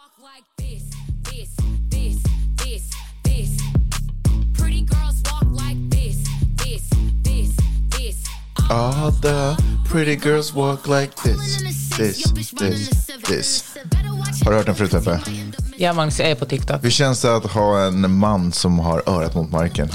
walk like this, this, this, this, this. Pretty girls walk like this, this, this, this. All the pretty girls walk like this, this, this, this. Har du hört den förut, Peppe? Ja, Magnus, jag är på TikTok. Hur känns det att ha en man som har örat mot marken?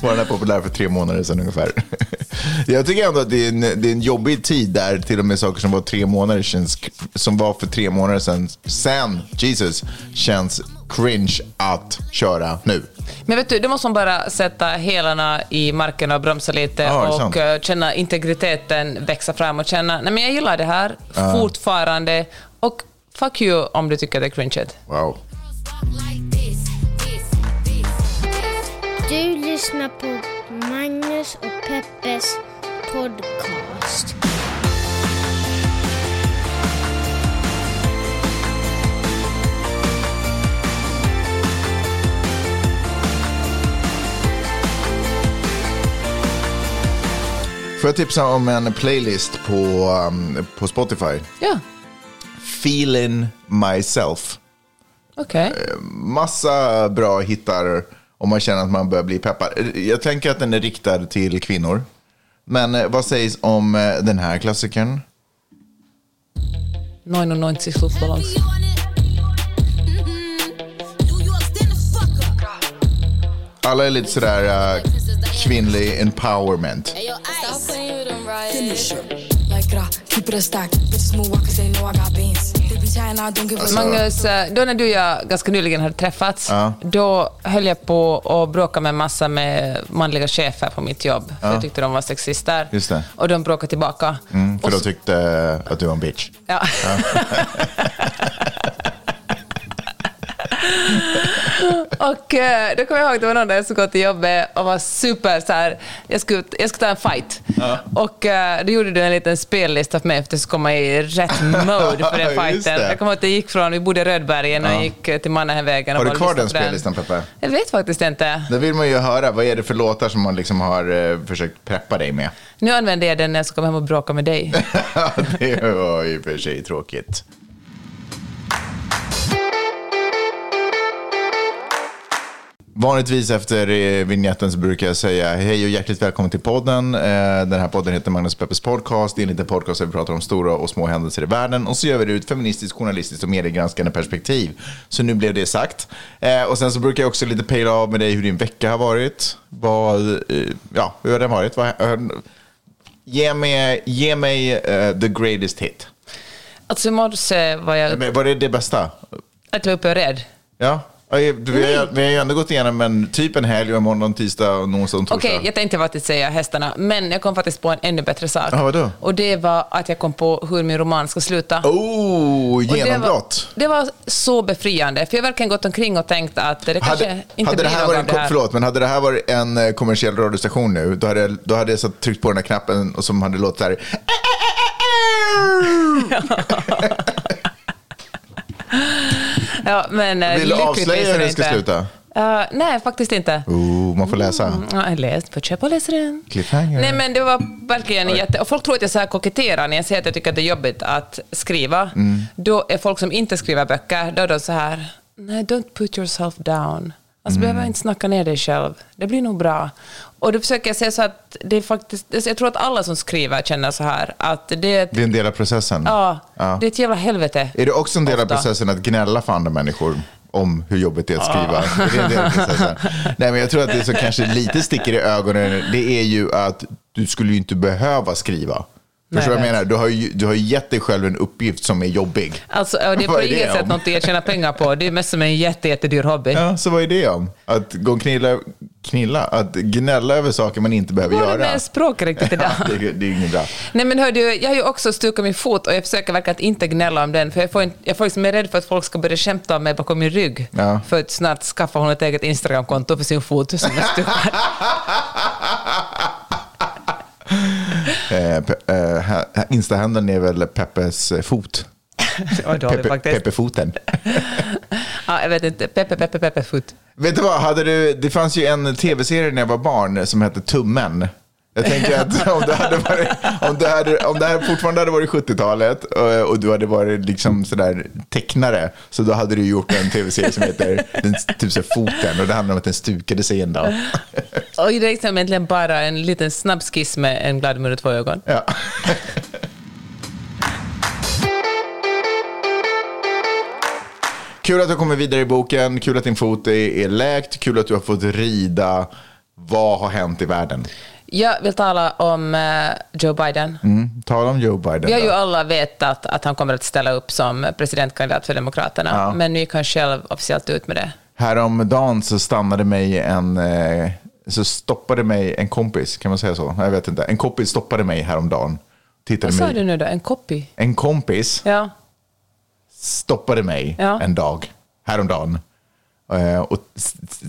Var den här populär för tre månader sedan ungefär. Jag tycker ändå att det är, en, det är en jobbig tid där till och med saker som var tre månader känns, som var för tre månader sedan, sen, Jesus, känns cringe att köra nu. Men vet du, du måste bara sätta hälarna i marken och bromsa lite sant. och eh, känna integriteten växa fram och känna, nej men jag gillar det här fortfarande och fuck you om du tycker det är cringe. Wow. Du lyssnar på Magnus och Peppes podcast. Får jag tipsa om en playlist på, um, på Spotify? Ja, Feeling myself. okej. Massa bra hittar om man känner att man börjar bli peppad. Jag tänker att den är riktad till kvinnor. Men eh, vad sägs om eh, den här klassikern? 99 luftballons. Alla är lite sådär uh, kvinnlig empowerment. Hey, yo, Ice. Like gra, keep it a stack. Bitches move walk cause they know I got beans. They be chatting, I don't give a Magnus, eh, då när du och jag ganska nyligen hade träffats, då höll jag på att bråka med massa med manliga chefer på mitt jobb. För jag tyckte de var sexister. Just det. Och de bråkade tillbaka. Mm, för Och de tyckte att du var en bitch. Ja. och eh, då kommer jag ihåg att det var någon där skulle gå till jobbet och var super så här, jag skulle, jag skulle ta en fight. Och eh, då gjorde du en liten spellista för mig för att jag skulle komma i rätt mode för den fighten. det. Jag kommer ihåg att jag gick från, vi bodde i Rödbergen och jag gick eh, till Mannerheimvägen. och Har du kvar den spellistan, Peppe? Jag vet faktiskt inte. Det vill man ju höra. Vad är det för låtar som man liksom har försökt preppa dig med? Nu använder jag den när jag ska komma hem och bråka med dig. det var ju för sig tråkigt. Vanligtvis efter eh, vignetten så brukar jag säga hej och hjärtligt välkommen till podden. Eh, Den här podden heter Magnus Peppers podcast. Det är en liten podcast där vi pratar om stora och små händelser i världen. Och så gör vi det ur ett feministiskt, journalistiskt och mediegranskande perspektiv. Så nu blev det sagt. Eh, Och sen så brukar jag också lite pejla av med dig hur din vecka har varit. Vad, ja, hur har den varit? Ge mig, ge mig the greatest hit. Alltså i morse var jag, Men var det det bästa? att jag var uppe och rädd. Ja. Ja, Vi har, vi har ju ändå gått igenom en, typ en helg och måndag, tisdag, och onsdag och torsdag. Okej, jag tänkte faktiskt säga hästarna, men jag kom faktiskt på en ännu bättre sak. Ja, vadå? Och det var att jag kom på hur min roman ska sluta. Oh, Och det genombrott. var, det var så befriande, för jag har verkligen gått omkring och tänkt att det kanske Hade, inte hade, det blir här något varit en, det här. förlåt, men hade det här varit en eh, kommersiell radiostation nu, då hade, då hade jag satt, tryckt på den här knappen och som hade låtit så här. Ja, men eh, Vill du avslöja hur det ska sluta? Eh, nej, faktiskt inte. Oh, man får läsa. Mm, Ja, jag läst, får köpa och läsa den. Cliffhanger. Nej, men det var verkligen jätte... Och folk tror att jag så här koketterar när jag säger att jag tycker att det är jobbigt att skriva. Mm. Då är folk som inte skriver böcker, då är de så här, nej, don't put yourself down. Alltså, Mm. behöver inte snacka ner dig själv. Det blir nog bra. Och då försöker jag säga så att det är faktiskt... alltså, Jag tror att alla som skriver känner så här, att det är ett, Det är en del av processen. ja, Ja. det är ett jävla helvete. Är det också en del av Ofta. processen att gnälla för andra människor om hur jobbigt det är att skriva? Är det en del av processen? Nej, men jag tror att det som kanske lite sticker i ögonen, det är ju att du skulle ju inte behöva skriva. Förstår du vad jag menar? Du har, ju, du har gett dig själv en uppgift som är jobbig. Alltså, det är på är inget sätt om? något jag tjänar pengar på. Det är mest som en jätte, jättedyr hobby. Ja, så vad är det om? Att gå och knilla, knilla? Att gnälla över saker man inte behöver Vad är det göra? med språk riktigt idag? Ja, det, är- det är inget bra. Nej men hör du, jag har ju också stukat min fot och jag försöker verkligen att inte gnälla om den, för jag, får inte, jag får liksom är rädd för att folk ska börja skämta om mig bakom min rygg. Ja. För att snart skaffa hon ett eget Instagramkonto för sin fot som är stukad. Eh, eh, Instahandeln är väl Peppes eh, fot? Peppe. Peppefoten. Ja, jag vet inte, Peppe, Peppe, Peppe, fot. Vet du vad, hade du, det fanns ju en tv-serie när jag var barn som hette Tummen. Jag tänker att om det, hade varit, om det, hade, om det här fortfarande hade varit 70-talet och, och du hade varit liksom sådär tecknare, så då hade du gjort en tv-serie som heter den, typ så Foten och det handlar om att den stukade sig en dag. Och det är liksom egentligen bara en liten snabb skiss med en glad mun och två ögon. Ja. Kul att du kommer vidare i boken, kul att din fot är, är läkt, kul att du har fått rida. Vad har hänt i världen? Jag vill tala om eh, Joe Biden. Mm. Tala om Joe Biden. Vi har ju alla vetat att han kommer att ställa upp som presidentkandidat för Demokraterna, Ja. men nu gick han själv officiellt ut med det. Häromdagen så stannade mig en, eh, så stoppade mig en kompis, kan man säga så? Jag vet inte. En kompis stoppade mig häromdagen. Tittade Vad sa mig. du nu då? En copy? En kompis Ja. stoppade mig Ja. en dag, häromdagen. Eh, och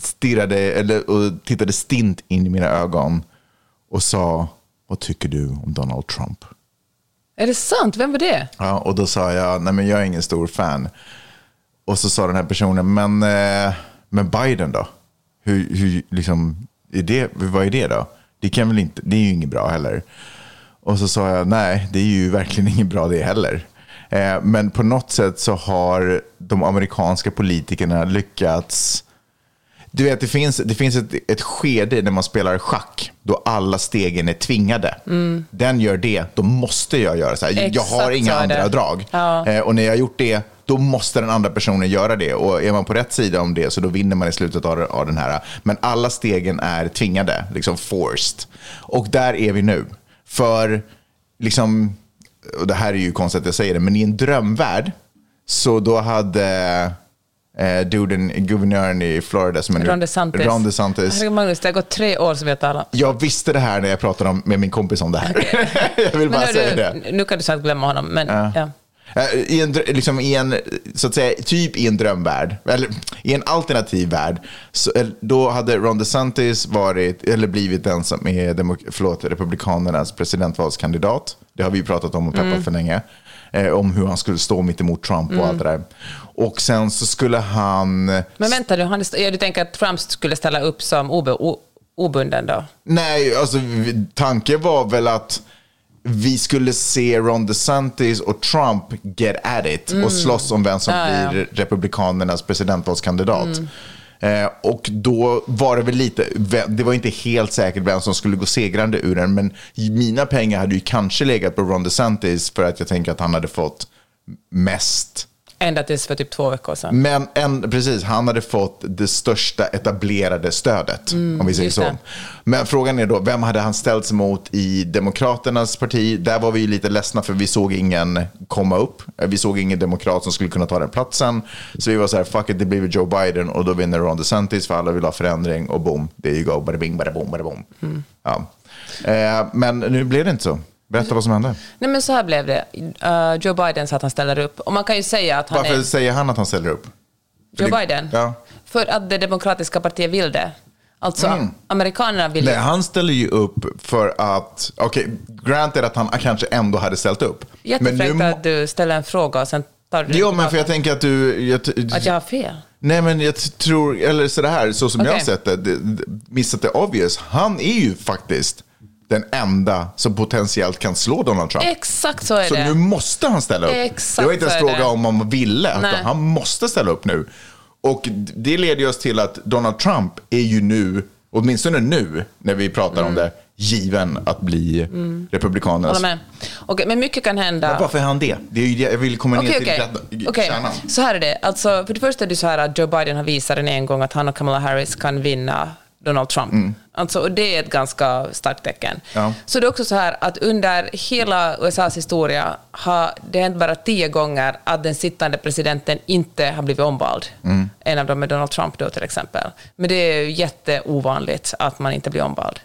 stirrade, eller, och tittade stint in i mina ögon och sa, vad tycker du om Donald Trump? Är det sant? Vem var det? Ja, och då sa jag, nej men jag är ingen stor fan. Och så sa den här personen, men, eh, men Biden då? Hur, hur, liksom, är det, vad är det då? Det, kan väl inte, det är ju inget bra heller. Och så sa jag, nej, det är ju verkligen inget bra det heller. Eh, men på något sätt så har de amerikanska politikerna lyckats du vet, det finns, det finns ett, ett skede när man spelar schack då alla stegen är tvingade. Den gör det, då måste jag göra så här. jag Exakt har inga andra drag. Ja. Eh, och när jag har gjort det, då måste den andra personen göra det. Och är man på rätt sida om det så då vinner man i slutet av, av den här. Men alla stegen är tvingade, liksom forced. Och där är vi nu. För, liksom, och det här är ju konstigt att jag säger det, men i en drömvärld så då hade eh, duden, guvernören i Florida som är nu, Ron DeSantis. Ron DeSantis. Herregud, Magnus, det har gått tre år som vi har talat. Jag visste det här när jag pratade om, med min kompis om det här. jag vill bara Men säga hörru, det. nu kan du sagt glömma honom, men ja. Eh, I en, liksom i en, så att säga, typ i en drömvärld, eller i en alternativ värld, så, eh, då hade Ron DeSantis varit, eller blivit den som är demok- förlåt, Republikanernas presidentvalskandidat. Det har vi pratat om och peppat Mm. för länge. Eh, om hur han skulle stå mitt emot Trump och allt det där. Och sen så skulle han... Men vänta nu, han, du tänker att Trump skulle ställa upp som obe, o, obunden då? Nej, alltså tanken var väl att vi skulle se Ron DeSantis och Trump get at it och slåss om vem som Mm. Ja, blir Republikanernas presidentvalskandidat. Eh, och då var det väl lite, det var inte helt säkert vem som skulle gå segrande ur den, men mina pengar hade ju kanske legat på Ron DeSantis för att jag tänker att han hade fått mest Ända tills för typ två veckor sedan. men en, precis, han hade fått det största etablerade stödet, om vi säger Mm, så. det. Men frågan är då, vem hade han ställts mot i Demokraternas parti? Där var vi ju lite ledsna för vi såg ingen komma upp. Vi såg ingen demokrat som skulle kunna ta den platsen. Så vi var så här, fuck it, det blir Joe Biden och då vinner Ron DeSantis för alla vill ha förändring och boom, there you go, bada bing, bada boom, bada boom. Mm. Ja. Eh, men nu blev det inte så. Berätta vad som hände. Nej, men så här blev det. Uh, Joe Biden sa att han ställer upp. Och man kan ju säga att han Varför är... säger han att han ställer upp? Joe det- Biden? Ja. För att det demokratiska partiet vill det. Alltså, Mm. amerikanerna vill Nej, han ställer ju upp för att, okej, granted att han kanske ändå hade ställt upp. Jättefräckt må- att du ställer en fråga och sen tar du Jo, men för jag tänker att du... Jag, Att jag har fel? Nej, men jag tror, eller så det här, så som jag har sett det missat det obvious, han är ju faktiskt den enda som potentiellt kan slå Donald Trump. Exakt så är Så det. nu måste han ställa upp. Exakt det var inte så ens fråga om han ville, Nej. utan han måste ställa upp nu. Och det leder oss till att Donald Trump är ju nu, åtminstone nu, när vi pratar Mm. om det, given att bli Republikanernas... Håller med. Okej, men mycket kan hända. Men varför är han det? det är ju jag vill komma ner Okej, till Okej, kärnan. så här är det. Alltså, för det första är det så här att Joe Biden har visat en en gång att han och Kamala Harris kan vinna Donald Trump. Alltså, och det är ett ganska starkt tecken. Ja. Så det är också så här att under hela USAs historia har det hänt bara tio gånger att den sittande presidenten inte har blivit omvald. En av dem är Donald Trump då till exempel. Men det är ju jätteovanligt att man inte blir omvald.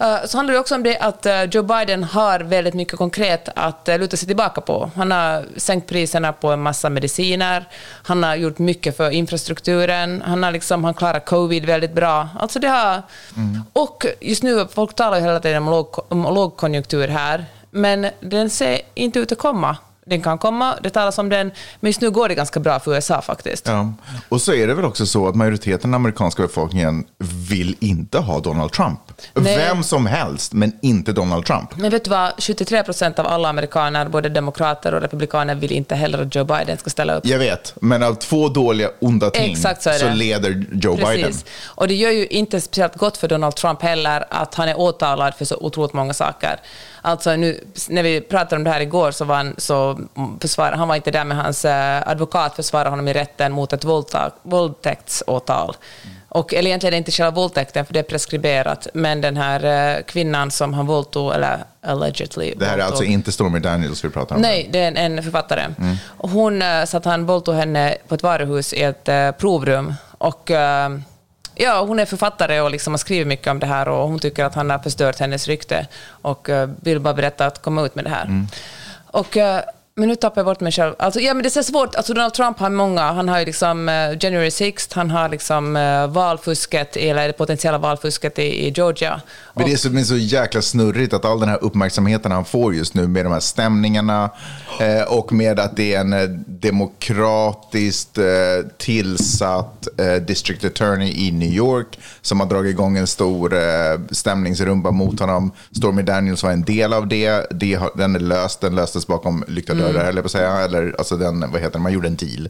Uh, så handlar det också om det att uh, Joe Biden har väldigt mycket konkret att uh, luta sig tillbaka på. Han har sänkt priserna på en massa mediciner, han har gjort mycket för infrastrukturen, han har liksom, han klarar covid väldigt bra. Alltså det har, Och just nu, folk talar ju hela tiden om, låg, om lågkonjunktur här, men den ser inte ut att komma. Den kan komma, det talas om den, men just nu går det ganska bra för USA faktiskt. Ja. Och så är det väl också så att majoriteten av amerikanska befolkningen vill inte ha Donald Trump. Nej. Vem som helst, men inte Donald Trump. Men vet du vad? 73 procent av alla amerikaner, både demokrater och republikaner, vill inte heller att Joe Biden ska ställa upp. Jag vet, men av två dåliga, onda ting Exakt så det. leder Joe Biden. Precis. Och det gör ju inte speciellt gott för Donald Trump heller att han är åtalad för så otroligt många saker. Alltså nu, när vi pratade om det här igår så var han, så försvar, han var inte där, men hans eh, advokat försvarade honom i rätten mot ett våldtäktsåtal. Och, eller egentligen är inte själva våldtäkten, för det är preskriberat, men den här eh, kvinnan som han våldtog, eller allegedly Det här är våldtog- alltså inte Stormy Daniels vi pratar om. Nej, det är en, en författare. Och hon eh, så att han våldtog henne på ett varuhus i ett eh, provrum. Och, eh, ja, hon är författare och liksom har skrivit mycket om det här och hon tycker att han har förstört hennes rykte och vill bara berätta att komma ut med det här. Och, eh, men nu tappar jag bort mig själv. Alltså, ja, men det är så svårt. Alltså, Donald Trump har många. Han har ju liksom eh, January 6 han har liksom eh, valfusket, eller det potentiella valfusket i, i Georgia. Men det är så, är så jäkla snurrigt att all den här uppmärksamheten han får just nu med de här stämningarna eh, och med att det är en eh, demokratiskt eh, tillsatt eh, district attorney i New York som har dragit igång en stor eh, stämningsrumba mot honom. Stormy Daniels var en del av det. det har, den är löst. Den löstes bakom lyckta dörrar, eller på säga. Eller, alltså den, vad heter det, man gjorde en deal.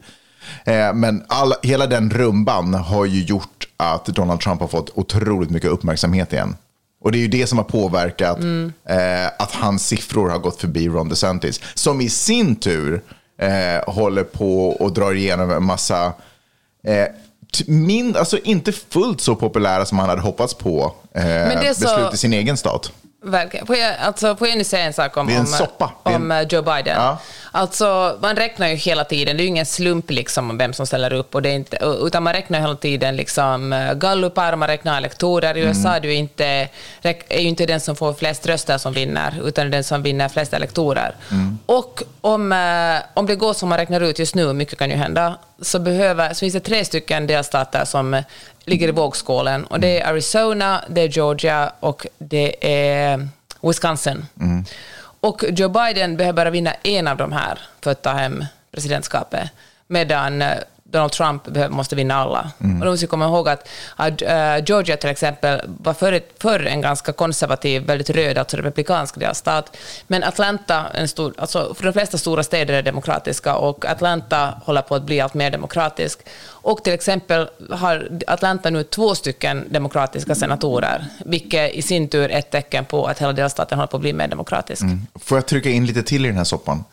Eh, men all, hela den rumban har ju gjort att Donald Trump har fått otroligt mycket uppmärksamhet igen. Och det är ju det som har påverkat eh, att hans siffror har gått förbi Ron DeSantis. Som i sin tur eh, håller på och drar igenom en massa, eh, min, alltså inte fullt så populära som han hade hoppats på, eh, är så- beslut i sin egen stat. Verkligen. Får jag, alltså, får jag nu säga en sak om, är en om, är om en- eh, Joe Biden? Ja. Alltså, man räknar ju hela tiden, det är ju ingen slump liksom om vem som ställer upp, och det är inte, utan man räknar hela tiden liksom eh, gallupar, man räknar elektorer. I USA är, det ju inte, är ju inte den som får flest röster som vinner, utan är den som vinner flest elektorer. Och om, eh, om det går som man räknar ut just nu, mycket kan ju hända, så, behöver, så finns det tre stycken delstater som ligger i vågskålen. Och det är Arizona, det är Georgia och det är Wisconsin. Och Joe Biden behöver bara vinna en av de här för att ta hem presidentskapet, medan eh, Donald Trump måste vinna alla. Och då måste vi komma ihåg att, att eh, Georgia till exempel var förr, förr en ganska konservativ, väldigt röd, alltså republikansk delstat. Men Atlanta, en stor, alltså för de flesta stora städer är demokratiska och Atlanta håller på att bli allt mer demokratisk. Och till exempel har Atlanta nu två stycken demokratiska senatorer, vilket i sin tur är ett tecken på att hela delstaten håller på att bli mer demokratisk. Får jag trycka in lite till i den här soppan?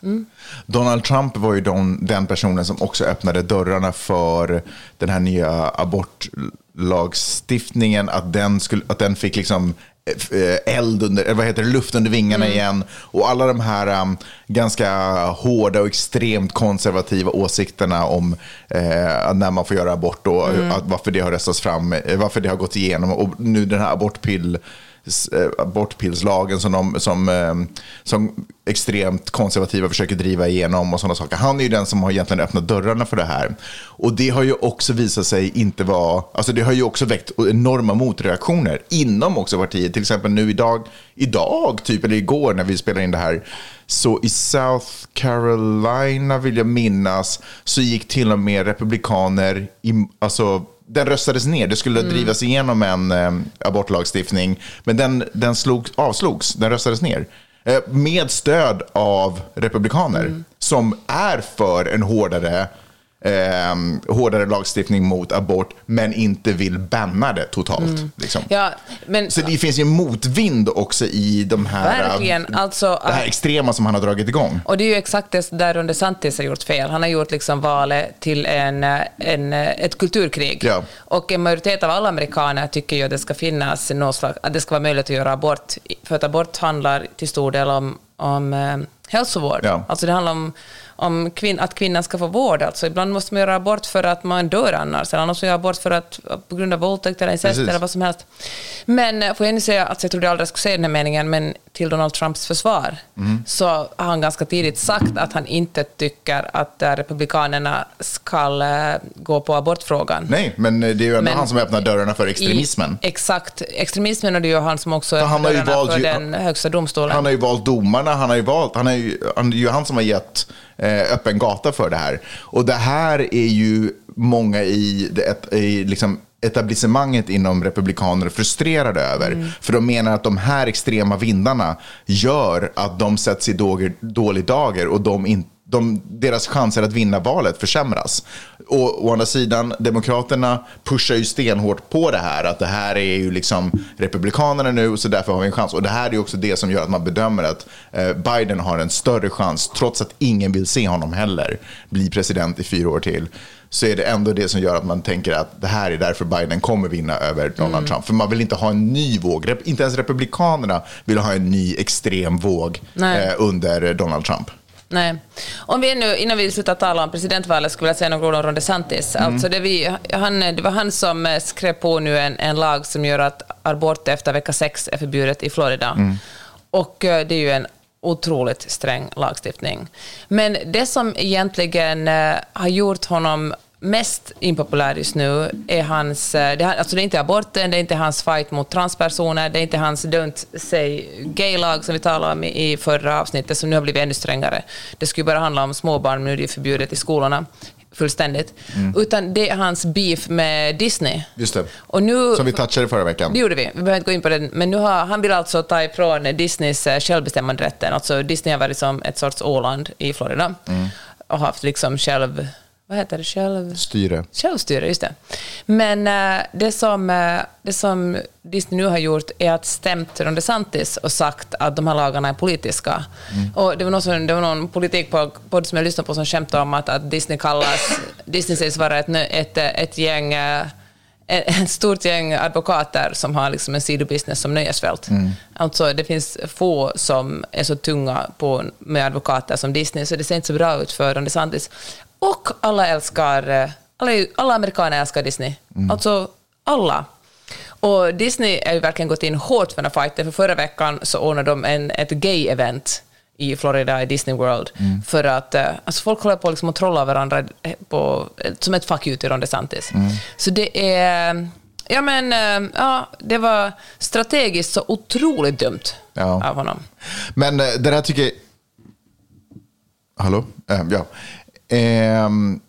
Donald Trump var ju de, den personen som också öppnade dörrarna för den här nya abortlagstiftningen, att den, skulle, att den fick liksom eld under, vad heter det, luft under vingarna igen. Och alla de här um, ganska hårda och extremt konservativa åsikterna om eh, när man får göra abort och att, varför det har röstats fram, eh, varför det har gått igenom. Och nu den här abortpill eh, Eh, abortpillslagen som, de, som, eh, som extremt konservativa försöker driva igenom och sådana saker. Han är ju den som har egentligen öppnat dörrarna för det här. Och det har ju också visat sig inte vara, alltså det har ju också väckt enorma motreaktioner inom också partiet. Till exempel nu idag, idag typ, eller igår när vi spelade in det här, så i South Carolina vill jag minnas, så gick till och med republikaner, i, alltså den röstades ner. Det skulle drivas igenom en eh, abortlagstiftning, men den, den slog, avslogs. Den röstades ner. Eh, med stöd av republikaner som är för en hårdare, eh, hårdare lagstiftning mot abort, men inte vill banna det totalt. Liksom. Ja, men Så det finns ju en motvind också i de här, verkligen. eh, Alltså, det här extrema som han har dragit igång. Och det är ju exakt det där Ron DeSantis har gjort fel. Han har gjort liksom valet till en, en, ett kulturkrig. Ja. Och en majoritet av alla amerikaner tycker ju att det ska finnas någon slags, att det ska vara möjligt att göra abort. För att abort handlar till stor del om, om eh, hälsovård. Ja. Alltså det handlar om, om kvin, att kvinnan ska få vård. Alltså ibland måste man göra abort för att man dör annars, eller annars göra abort för att, på grund av våldtäkt eller incest Precis. eller vad som helst. Men eh, får jag nu säga, alltså jag trodde aldrig jag skulle säga den här meningen, men till Donald Trumps försvar Mm. så har han ganska tidigt sagt att han inte tycker att eh, republikanerna ska eh, gå på abortfrågan. Nej, men det är ju ändå han som öppnar dörrarna för extremismen. I, exakt, extremismen och det är ju han som också han har ju öppnar valt för den högsta domstolen. Han har ju valt domarna, han har ju valt, han är ju, han, är ju han som har gett eh, öppen gata för det här. Och det här är ju många i, det- ett, i liksom etablissemanget inom Republikaner frustrerade över. För de menar att de här extrema vindarna gör att de sätts i dålig, dålig dager och de inte de, deras chanser att vinna valet försämras. Och å andra sidan, Demokraterna pushar ju stenhårt på det här, att det här är ju liksom Republikanerna nu, så därför har vi en chans. Och det här är också det som gör att man bedömer att eh, Biden har en större chans, trots att ingen vill se honom heller bli president i fyra år till så är det ändå det som gör att man tänker att det här är därför Biden kommer vinna över Donald Mm. Trump. För man vill inte ha en ny våg. Inte ens Republikanerna vill ha en ny extrem våg eh, under Donald Trump. Nej. Om vi nu, innan vi slutar tala om presidentvalet, skulle jag säga några ord om Ron DeSantis. Mm. Alltså det, vi, han, det var han som eh, skrev på nu en, en lag som gör att abort efter vecka sex är förbjudet i Florida. Mm. Och eh, det är ju en otroligt sträng lagstiftning. Men det som egentligen eh, har gjort honom mest impopulär just nu är hans... eh, Det, är- alltså det är inte aborten, det är inte hans fight mot transpersoner, det är inte hans Don't say gay-lag som vi talade om i förra avsnittet, som nu har blivit ännu strängare. Det skulle bara handla om småbarn, men nu är det förbjudet i skolorna fullständigt. Utan det är hans beef med Disney. Just det. Och nu, Som vi touchade förra veckan. det gjorde vi, vi behöver inte gå in på det. Men nu har, han vill alltså ta ifrån Disneys eh, självbestämmanderätten. Alltså Disney har varit som ett sorts Åland i Florida. Och haft liksom själv... Vad heter det? Själv... Styre. Självstyre, just det. Men eh, det, som, eh, det som Disney nu har gjort är att stämt Ron DeSantis och sagt att de här lagarna är politiska. Och det var någon, som, det var någon politikpodd som jag lyssnade på som skämtade om att, att Disney kallas... Disney sägs vara ett, ett, eh, ett gäng... eh, ett stort gäng advokater som har liksom en sidobusiness som nöjesfält. Alltså, det finns få som är så tunga på, med advokater som Disney, så det ser inte så bra ut för Ron DeSantis. Och alla älskar, eh, alla, alla amerikaner älskar Disney. Alltså alla. Och Disney har ju verkligen gått in hårt för den här fighten, för förra veckan så ordnade de en, ett gay-event i Florida, i Disney World, för att eh, alltså folk håller på liksom att trolla varandra eh, på, som ett fuck you till Ron DeSantis. Så det är... Ja, men ja, det var strategiskt så otroligt dumt Ja. av honom. Men det där tycker jag... Hallå? Ja. Ehm,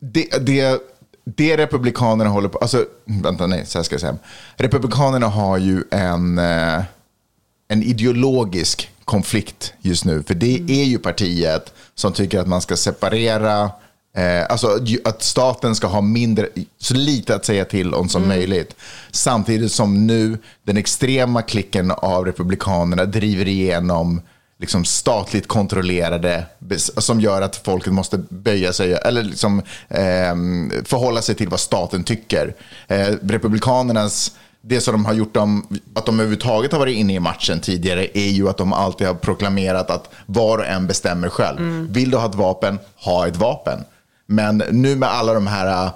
det, det, det Republikanerna håller på... Alltså, vänta, nej, så här ska jag säga. Republikanerna har ju en, eh, en ideologisk konflikt just nu. För det är ju partiet som tycker att man ska separera Eh, alltså att staten ska ha mindre, så lite att säga till om som möjligt. Samtidigt som nu den extrema klicken av republikanerna driver igenom liksom statligt kontrollerade, som gör att folket måste böja sig, eller liksom, ehm, förhålla sig till vad staten tycker. Eh, republikanernas det som de har gjort dem, att de överhuvudtaget har varit inne i matchen tidigare är ju att de alltid har proklamerat att var och en bestämmer själv. Vill du ha ett vapen, ha ett vapen. Men nu med alla de här äh,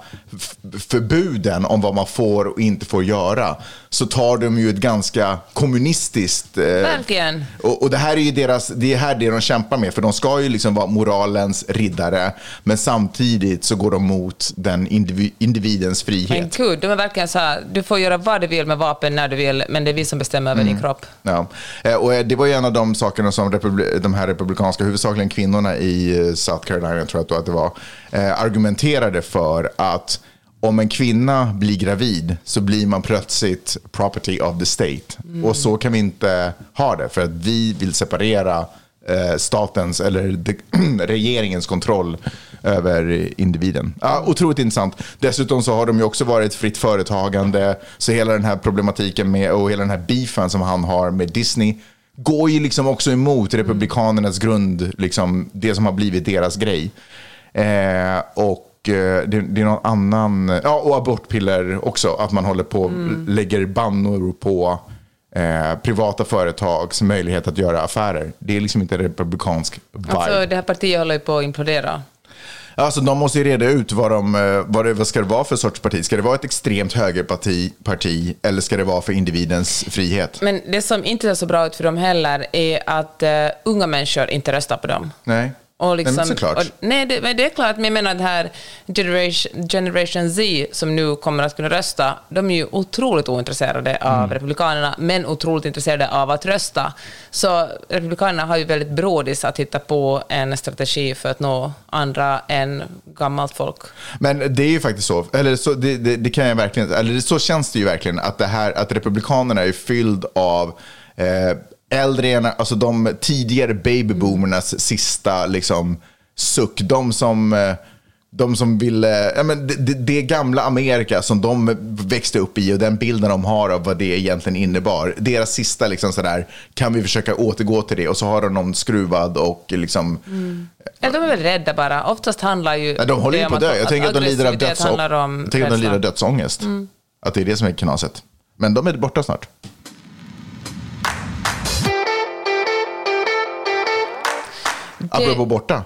förbuden om vad man får och inte får göra så tar de ju ett ganska kommunistiskt... eh, Verkligen. och, och det här är ju deras, det är här det de kämpar med, för de ska ju liksom vara moralens riddare, men samtidigt så går de mot den indivi, individens Men frihet. gud, de är verkligen så här, du får göra vad du vill med vapen när du vill, men det är vi som bestämmer över din kropp. Ja. Eh, Och eh, det var ju en av de sakerna som de här republikanska, huvudsakligen kvinnorna i eh, South Carolina, tror jag att det- var, argumenterade för att om en kvinna blir gravid så blir man plötsligt property of the state. Och så kan vi inte ha det, för att vi vill separera eh, statens eller regeringens kontroll över individen. Ja, otroligt intressant. Dessutom så har de ju också varit fritt företagande, så hela den här problematiken med och hela den här beefen som han har med Disney går ju liksom också emot republikanernas grund, liksom det som har blivit deras grej. Eh, och eh, det, det är någon annan, ja och abortpiller också, att man håller på Mm. lägger bannor på eh, privata företags möjlighet att göra affärer. Det är liksom inte republikansk vibe. Alltså, det här partiet håller ju på att implodera. Alltså, de måste ju reda ut vad, de, eh, vad, det, vad ska det vara för sorts parti. Ska det vara ett extremt högerparti parti, eller ska det vara för individens frihet? Men det som inte ser så bra ut för dem heller är att eh, unga människor inte röstar på dem. Nej. Och liksom, men såklart. Och, nej, det, men det är klart, men jag menar det här generation, generation Z som nu kommer att kunna rösta, de är ju otroligt ointresserade av Mm. Republikanerna, men otroligt intresserade av att rösta. Så Republikanerna har ju väldigt brådis att hitta på en strategi för att nå andra än gammalt folk. Men det är ju faktiskt så, eller så, det, det, det kan jag verkligen, eller så känns det ju verkligen att det här, att Republikanerna är fylld av eh, äldre, alltså de tidigare babyboomernas sista liksom suck. De som, eh, de som ville, ja, men det, det, gamla Amerika som de växte upp i och den bilden de har av vad det egentligen innebar. Deras sista liksom sådär, kan vi försöka återgå till det? Och så har de någon skruvad och liksom, Eller de är väl rädda bara. Oftast handlar ju... Ja, de håller ju på att dö. Jag tänker att de lider av, jag tänker att de lider av dödsångest. Att det är det som är knaset. Men de är borta snart. Apropå borta,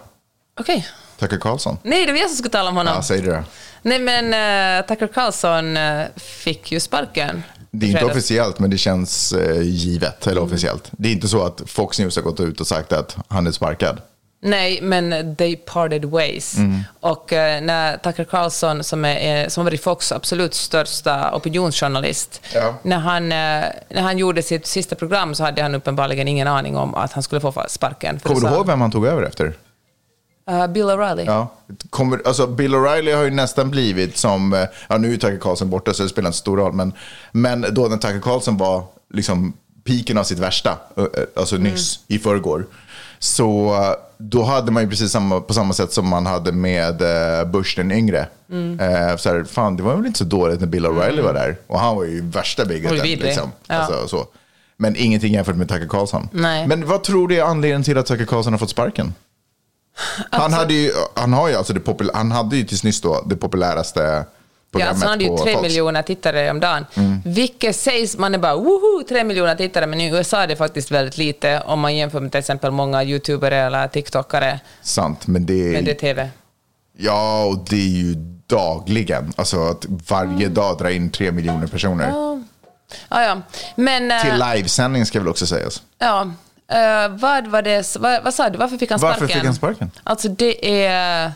Okej. Tucker Carlson. Nej, det var jag som skulle tala om honom. Ja, säg det då. Nej, men uh, Tucker Carlson eh, fick ju sparken. Det är inte officiellt, men det känns eh, givet. Eller Mm. officiellt. Det är inte så att Fox News har gått ut och sagt att han är sparkad. Nej, men they parted ways. Mm. Och eh, när Tucker Carlson, som, är, eh, som har varit Fox absolut största opinionsjournalist, Ja. när, han, eh, när han gjorde sitt sista program så hade han uppenbarligen ingen aning om att han skulle få sparken. Kommer du ihåg vem han tog över efter? Eh, Bill O'Reilly. Ja. Kommer, alltså Bill O'Reilly har ju nästan blivit som, ja nu är Tucker Carlson borta så det spelar inte stor roll, men, men då när Tucker Carlson var liksom piken av sitt värsta, alltså nyss, i förrgår, så eh, då hade man ju precis samma, på samma sätt som man hade med eh, Bush den yngre. Eh, så här, fan, det var väl inte så dåligt när Bill O'Reilly var där. Och han var ju värsta vidrig. Liksom. Ja. Alltså, så. Men ingenting jämfört med Tucker Carlson. Nej. Men vad tror du är anledningen till att Tucker Carlson har fått sparken? Han, Alltså- hade ju, han, har ju alltså det popul- han hade ju tills nyss då det populäraste Ja, alltså han hade ju tre miljoner tittare om dagen. Mm. Vilket sägs, man är bara woho, tre miljoner tittare, men i USA är det faktiskt väldigt lite om man jämför med till exempel många youtubere eller tiktokare Sant, men det är, med det TV. ja, och det är ju dagligen. Alltså att varje dag dra in tre miljoner personer. Ja, ja. Men... eh, Till livesändning ska väl också sägas. Ja. Eh, vad var det, vad, vad sa du, varför fick han sparken? Varför fick han sparken? Alltså det är...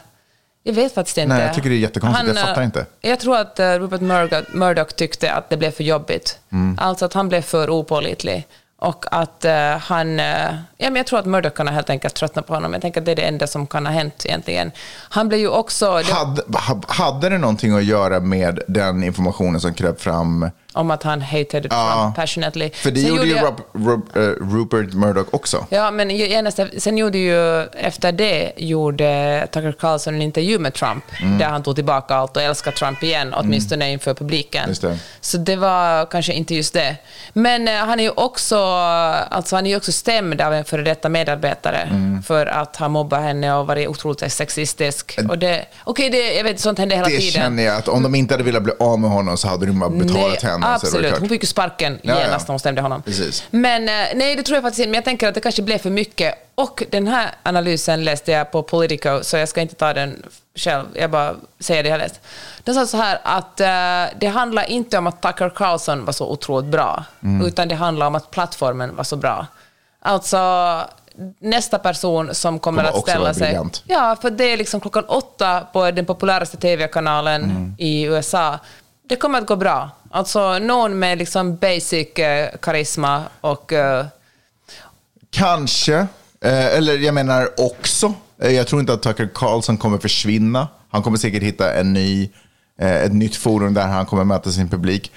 Jag vet faktiskt inte. Nej, jag tycker det är jättekonstigt. Jag eh, fattar inte. Jag tror att eh, Rupert Murdoch, Murdoch tyckte att det blev för jobbigt. Mm. Alltså att han blev för opålitlig. Och att eh, han... eh, ja, men jag tror att Murdoch helt enkelt tröttnat på honom. Jag tänker att det är det enda som kan ha hänt egentligen. Han blev ju också... Det, Hade, ha- hade det någonting att göra med den informationen som kröp fram? Om att han hated Ja. Trump passionately. För det Sen gjorde ju jag- Rob, Rob, eh, Rupert Murdoch också. Ja, men genast, sen gjorde ju, efter det gjorde Tucker Carlson en intervju med Trump, Mm. där han tog tillbaka allt och älskar Trump igen, åtminstone inför publiken. Det. Så det var kanske inte just det. Men eh, han är ju också, alltså han är också stämd av en före detta medarbetare Mm. för att ha mobbat henne och varit otroligt sexistisk. Och det, okej, det, jag vet, sånt hände hela Det tiden. känner jag att om de inte hade velat bli av med honom så hade de bara betalat Nej, henne. Var Absolut, hon fick ju sparken Ja, ja. genast när hon stämde honom. Precis. Men eh, nej, det tror jag faktiskt inte. Men jag tänker att det kanske blev för mycket. Och den här analysen läste jag på Politico, så jag ska inte ta den själv. Jag bara säger det jag läst. Den sa så här att eh, det handlar inte om att Tucker Carlson var så otroligt bra, Mm. utan det handlar om att plattformen var så bra. Alltså, nästa person som kommer, Kommer att ställa sig... briljant. Ja, för det är liksom klockan åtta på den populäraste tv-kanalen Mm. i USA. Det kommer att gå bra. Alltså någon med liksom basic eh, karisma och... Eh, Kanske. Eh, eller jag menar också. Eh, jag tror inte att Tucker Carlson kommer försvinna. Han kommer säkert hitta en ny, eh, ett nytt forum där han kommer möta sin publik.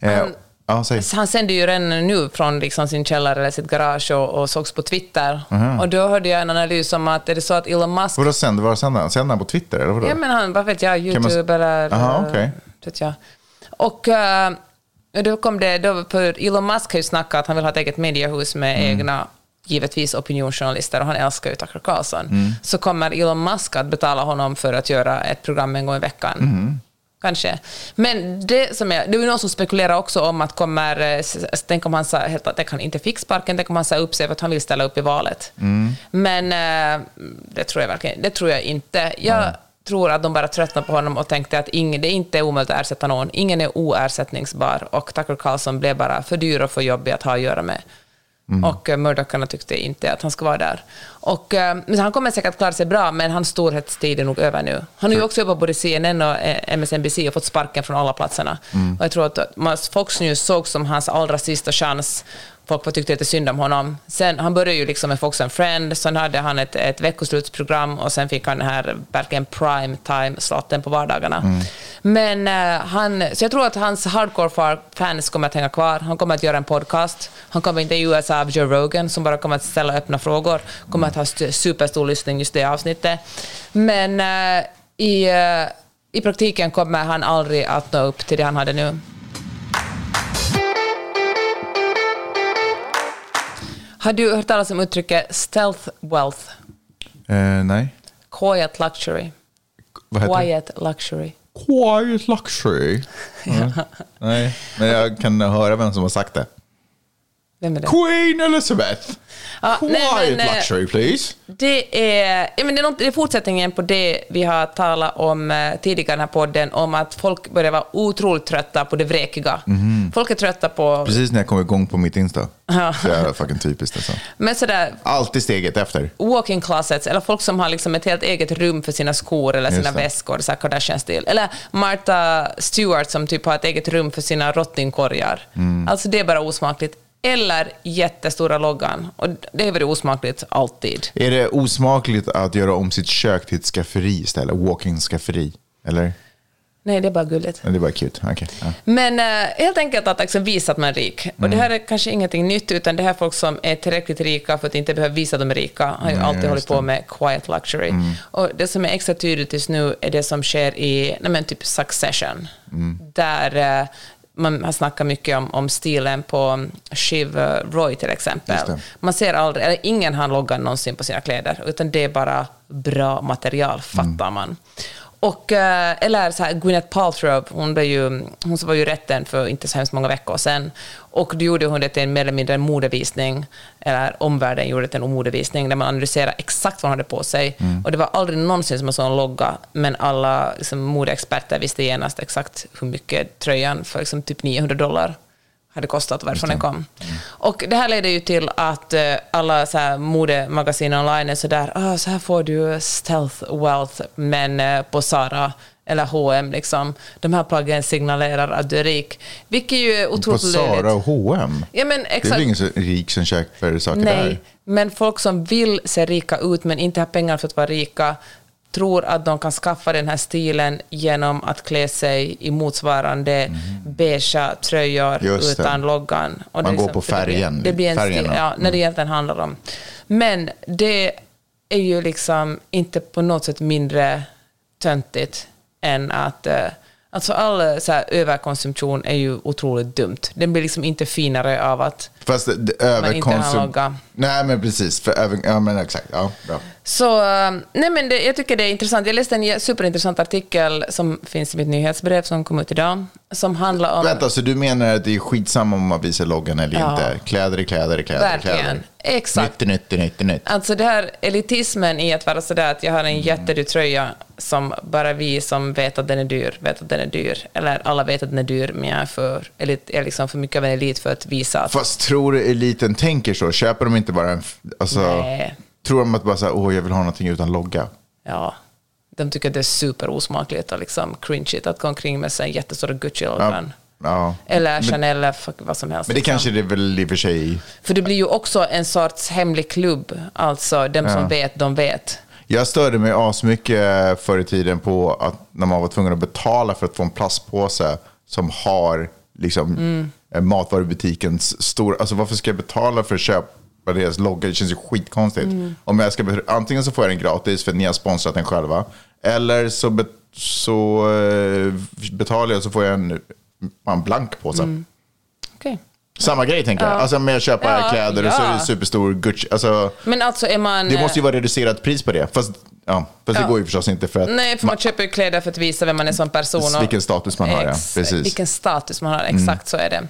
Eh, ja, säg. han sände ju redan nu från liksom sin källare eller sitt garage och, och sågs på Twitter. Och då hörde jag en analys om att är det så att Elon Musk... Vadå sänder? Vad sänder han? Sänder han på Twitter? Eller vadå? Ja, men han, vad vet jag, Kan man- YouTube eller... Aha, eh, okej. vet jag. Och eh, då kom det, då, för Elon Musk har ju snackat att han vill ha ett eget mediehus med Mm. egna, givetvis opinionsjournalister, och han älskar ju Tucker Carlson. Mm. Så kommer Elon Musk att betala honom för att göra ett program en gång i veckan. Mm. Kanske. Men det som är, det är ju någon som spekulerar också om att kommer, eh, tänk om han sa helt han inte fick sparken, tänk om han sa upp sig för att han vill ställa upp i valet. Mm. Men eh, det tror jag verkligen det tror jag inte. Jag tror att de bara tröttnade på honom och tänkte att ingen, det är inte omöjligt att ersätta någon. Ingen är oersättningsbar och Tucker Carlson blev bara för dyr och för jobbig att ha att göra med. Och uh, Murdocharna tyckte inte att han ska vara där. Och, eh, men han kommer säkert klara sig bra, men hans storhetstid är nog över nu. Han har ju också jobbat både CNN och eh, MSNBC och fått sparken från alla platserna. Och jag tror att Fox News såg som hans allra sista chans Folk var tyckte lite synd om honom. Sen, han började ju liksom med Fox and Friends, sen hade han ett, ett veckoslutsprogram och sen fick han den här verkligen prime time-slotten på vardagarna. Men eh, han, så jag tror att hans hardcore-fans kommer att hänga kvar. Han kommer att göra en podcast. Han kommer att intervjuas av Joe Rogan som bara kommer att ställa öppna frågor. Kommer att ha st- superstor lyssning just det avsnittet. Men eh, i, eh, i praktiken kommer han aldrig att nå upp till det han hade nu. Har du hört talas om uttrycket stealth wealth? Eh, nej. Quiet luxury. Vad heter? Quiet luxury. Quiet luxury. Ja. Nej, men jag kan höra vem som har sagt det. Vem är det? Queen Elizabeth! Ja, Quiet nej, men, eh, luxury please. Det är, ja, men det, är något, det är fortsättningen på det vi har talat om eh, tidigare i den här podden, om att folk börjar vara otroligt trötta på det vräkiga. Folk är trötta på... Precis när jag kom igång på mitt Insta. Ja. Så jävla fucking typiskt alltså. Men sådär, Alltid steget efter. walk-in closets, eller folk som har liksom ett helt eget rum för sina skor eller sina det. väskor, så Kardashian-stil. Eller Martha Stewart som typ har ett eget rum för sina rottingkorgar. Mm. Alltså det är bara osmakligt. Eller jättestora loggan. Och det är väl osmakligt alltid. Är det osmakligt att göra om sitt kök till ett skafferi istället? Walking skafferi? Eller? Nej, det är bara gulligt. Det är bara cute. Okej. Ja. Men eh, helt enkelt att liksom visa att man är rik. Och det Mm. här är kanske ingenting nytt, utan det här är folk som är tillräckligt rika för att inte behöva visa att de är rika. Har ju Nej, alltid hållit på det. med quiet luxury. Och det som är extra tydligt just nu är det som sker i nej men, typ Succession. Mm. Där eh, man har snackat mycket om, om stilen på Shiv eh, Roy till exempel. Man ser aldrig, eller ingen har loggan någonsin på sina kläder, utan det är bara bra material, fattar Mm. man. Och, eh, eller så här, Gwyneth Paltrow, hon, blev ju, hon var ju rätten för inte så hemskt många veckor sedan. Och då gjorde hon det till en mer eller mindre en modevisning, eller omvärlden gjorde det till en modevisning, där man analyserade exakt vad hon hade på sig. Och det var aldrig någonsin som man såg en logga, men alla liksom, modeexperter visste genast exakt hur mycket tröjan för liksom, typ 900 dollar hade kostat och varifrån den kom. Och det här leder ju till att eh, alla så här modemagasin online är sådär, ah, så här får du stealth wealth, men eh, på Zara eller H&M liksom. De här plaggen signalerar att du är rik, vilket ju är På otroligt Zara löjligt. och H&M. Ja, men Det är exakt. väl ingen så rik som köper saker Nej, där? men folk som vill se rika ut men inte har pengar för att vara rika tror att de kan skaffa den här stilen genom att klä sig i motsvarande beigea tröjor utan loggan. Och Man är går på för det blir- färgen, Det blir en stil, ja, när det egentligen handlar om. Men det är ju liksom inte på något sätt mindre töntigt än att eh, Alltså all eh, så här, överkonsumtion är ju otroligt dumt. Den blir liksom inte finare av att Fast överkonsum... Nej, men precis. För över... Ja, men exakt. Ja, bra. Så eh, nej men det, jag tycker det är intressant. Jag läste en superintressant artikel som finns i mitt nyhetsbrev som kom ut idag, som handlar om... Vänta, så du menar att det är skitsamma om man visar loggan eller Ja. inte? Kläder är kläder är kläder Verkligen. kläder. Exakt. Nytt är nytt nytt nytt. Alltså det här elitismen i att vara sådär att jag har en jättedyr tröja som bara vi som vet att den är dyr vet att den är dyr. Eller alla vet att den är dyr, men jag är, för, elit, är liksom för mycket av en elit för att visa att... Fast tror eliten tänker så? Köper de inte bara en... Alltså, Nej. tror de att bara så här, åh, jag vill ha någonting utan logga? Ja, de tycker att det är superosmakligt och liksom cringeigt att gå omkring med en jättestora Gucci-loggan. Ja. Eller Chanel eller vad som helst. Men det liksom. kanske det är väl i och för sig... För det blir ju också en sorts hemlig klubb. Alltså, de som Ja. vet, de vet. Jag störde mig asmycket förr i tiden på att när man var tvungen att betala för att få en plastpåse som har liksom Mm. Eh, matvarubutikens stora... Alltså varför ska jag betala för att köpa deras logga? Det känns ju skitkonstigt. Mm. Om jag ska, antingen så får jag den gratis för att ni har sponsrat den själva. Eller så, bet, så eh, betalar jag så får jag en, en blank påse. Mm. Okej. Samma grej tänker jag. Alltså med att köpa Ja, kläder och så är det superstor Gucci. Alltså, Men alltså är man... det måste ju vara reducerat pris på det. Fast, ja, fast Ja. det går ju förstås inte för att... Nej, för man köper ju kläder för att visa vem man är som person. och- Vilken status man har, ja. Precis. Mm. Vilken status man har, exakt så är det.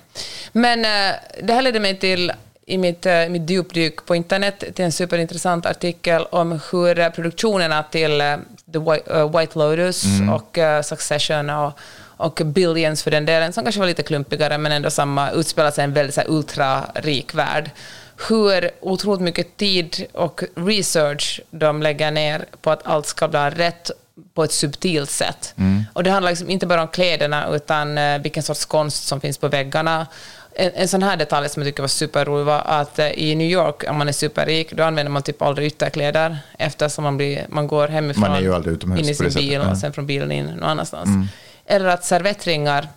Men eh, det här ledde mig till, i mitt, eh, mitt djupdyk på internet, till en superintressant artikel om hur eh, produktionerna till The White, Lotus Mm. och Succession och, och Billions för den delen, som kanske var lite klumpigare men ändå samma, utspelar sig i en väldigt så här, ultrarik värld. Hur otroligt mycket tid och research de lägger ner på att allt ska bli rätt på ett subtilt sätt. Och det handlar liksom inte bara om kläderna, utan eh, vilken sorts konst som finns på väggarna. En, en sån här detalj som jag tycker var superrolig var att eh, i New York, om man är superrik, då använder man typ aldrig ytterkläder eftersom man, blir, man går hemifrån Man är ju aldrig utomhus in i sin bil. Mm. och sen från bilen in någon annanstans. Eller att servettringar,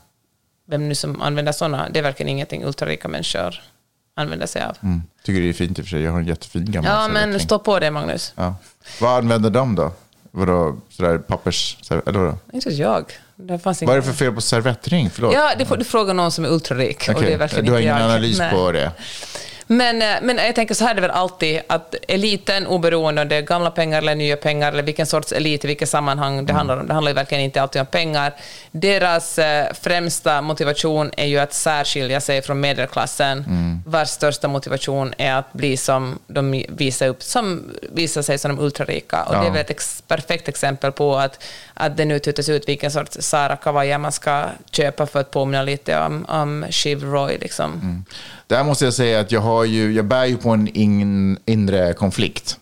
vem nu som använder sådana, det är verkligen ingenting ultrarika människor använder sig av. Mm. Tycker det är fint i och för sig. Jag har en jättefin gammal Ja, men stå på det, Magnus. Ja. Vad använder de då? Vadå, sådär pappers... Eller vadå? Inte jag. Det fanns Vad är det för fel på servettring? Förlåt. Ja, det får du fråga någon som är ultrarik. och Okej, det är verkligen du har ingen jag. analys Nej. på det? Men, eh, men jag tänker så här är det väl alltid, att eliten, oberoende om det är gamla pengar eller nya pengar, eller vilken sorts elit, i vilket sammanhang Mm. det handlar om, det handlar ju verkligen inte alltid om pengar. Deras eh, främsta motivation är ju att särskilja sig från medelklassen, Mm. Vars största motivation är att bli som de visar upp, som visar sig som de ultrarika. Och Ja. det är väl ett ex- perfekt exempel på att, att det nu tutas ut vilken sorts Sara Kavaja man ska köpa för att påminna lite om, om Shiv Roy. Liksom. Mm. Där måste jag säga att jag, har ju, jag bär ju på en in, inre konflikt.